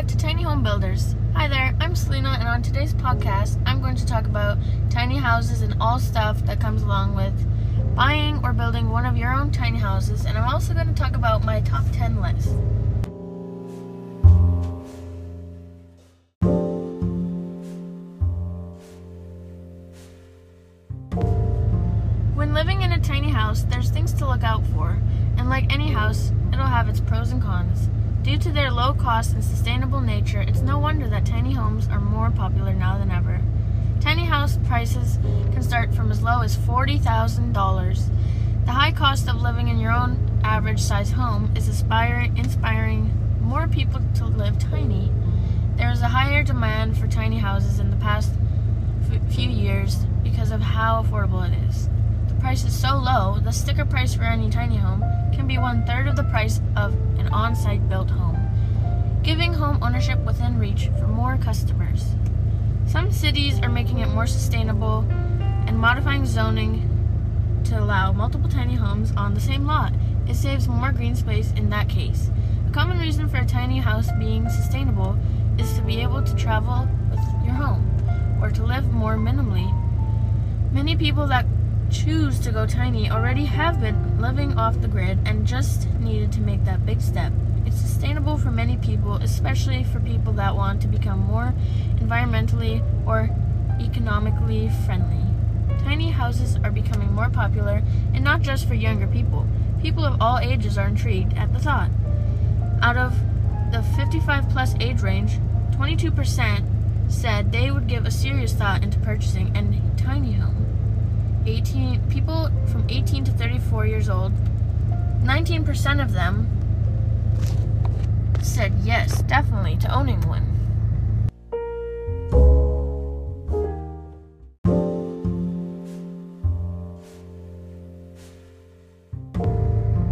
back to Tiny Home Builders. Hi there, I'm Selena, and on today's podcast, I'm going to talk about tiny houses and all stuff that comes along with buying or building one of your own tiny houses, and I'm also going to talk about my top 10 list. When living in a tiny house, there's things to look out for, and like any house, it'll have its pros and cons. Due to their low cost and sustainable nature, it's no wonder that tiny homes are more popular now than ever. Tiny house prices can start from as low as $40,000. The high cost of living in your own average size home is inspiring, more people to live tiny. There is a higher demand for tiny houses in the past few years because of how affordable it is. Price is so low, the sticker price for any tiny home can be one third of the price of an on site built home, giving home ownership within reach for more customers. Some cities are making it more sustainable and modifying zoning to allow multiple tiny homes on the same lot. It saves more green space in that case. A common reason for a tiny house being sustainable is to be able to travel with your home or to live more minimally. Many people that choose to go tiny already have been living off the grid and just needed to make that big step. It's sustainable for many people, especially for people that want to become more environmentally or economically friendly. Tiny houses are becoming more popular, and not just for younger people. People of all ages are intrigued at the thought. Out of the 55 plus age range, 22% said they would give a serious thought into purchasing a tiny home. 18 people from 18 to 34 years old, 19% of them said yes, definitely to owning one.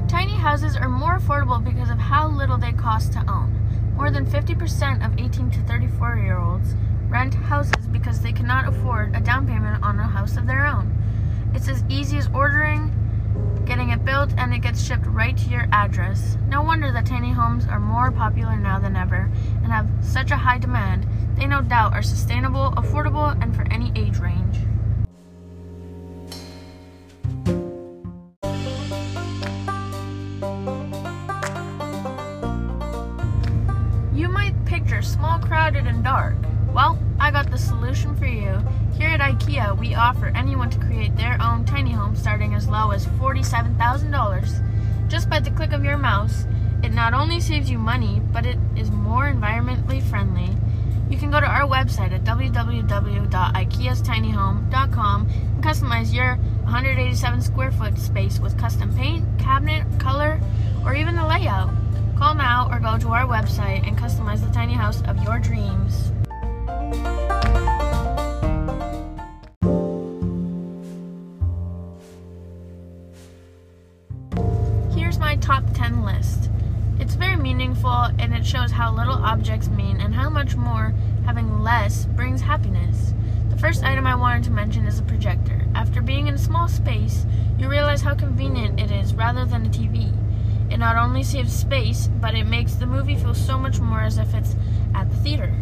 Tiny houses are more affordable because of how little they cost to own. More than 50% of 18 to 34 year olds rent houses because they cannot afford a down payment on a house of their own. It's as easy as ordering, getting it built, and it gets shipped right to your address. No wonder that tiny homes are more popular now than ever and have such a high demand. They no doubt are sustainable, affordable, and for any age range. You might picture small, crowded, and dark. Well, I got the solution for you. Here at IKEA, we offer anyone to create their own tiny home starting as low as $47,000. Just by the click of your mouse, it not only saves you money, but it is more environmentally friendly. You can go to our website at www.ikeastinyhome.com and customize your 187 square foot space with custom paint, cabinet, color, or even the layout. Call now or go to our website and customize the tiny house of your dreams. Top 10 list. It's very meaningful and it shows how little objects mean and how much more having less brings happiness. The first item I wanted to mention is a projector. After being in a small space, you realize how convenient it is rather than a TV. It not only saves space, but it makes the movie feel so much more as if it's at the theater.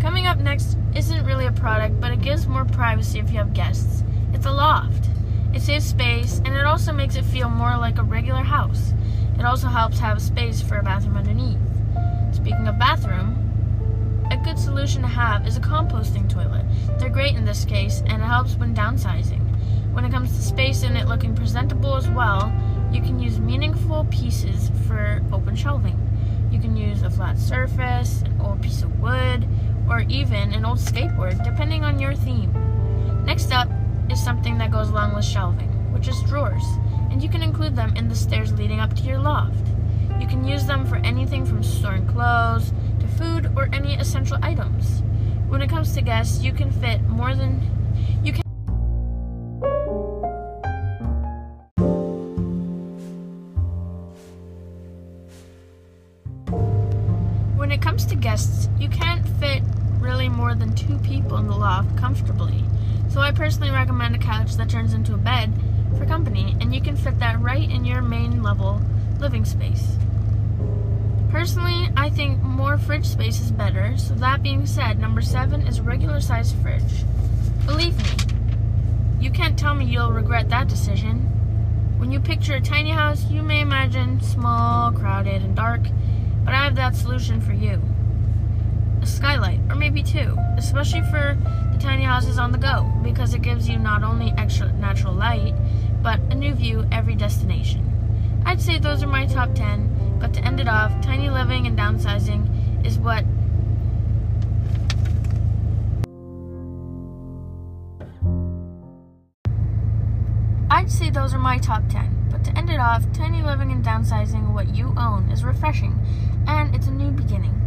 Coming up next isn't really a product, but it gives more privacy if you have guests. It's a loft. It saves space, and it also makes it feel more like a regular house. It also helps have space for a bathroom underneath. Speaking of bathroom, a good solution to have is a composting toilet. They're great in this case, and it helps when downsizing. When it comes to space and it looking presentable as well, you can use meaningful pieces for open shelving. You can use a flat surface, an old piece of wood, or even an old skateboard, depending on your theme. Next up is something that goes along with shelving, which is drawers, and you can include them in the stairs leading up to your loft. You can use them for anything from storing clothes to food or any essential items. When it comes to guests, you can fit more than you can When it comes to guests, you can't fit really more than two people in the loft comfortably. So I personally recommend a couch that turns into a bed for company, and you can fit that right in your main level living space. Personally, I think more fridge space is better, so that being said, number seven is a regular sized fridge. Believe me, you can't tell me you'll regret that decision. When you picture a tiny house, you may imagine small, crowded, and dark, but I have that solution for you. A skylight, or maybe two, especially for the tiny houses on the go, because it gives you not only extra natural light, but a new view every destination. I'd say those are my top 10, but to end it off, tiny living and downsizing is what I'd say those are my top 10. But to end it off, tiny living and downsizing what you own is refreshing, and it's a new beginning.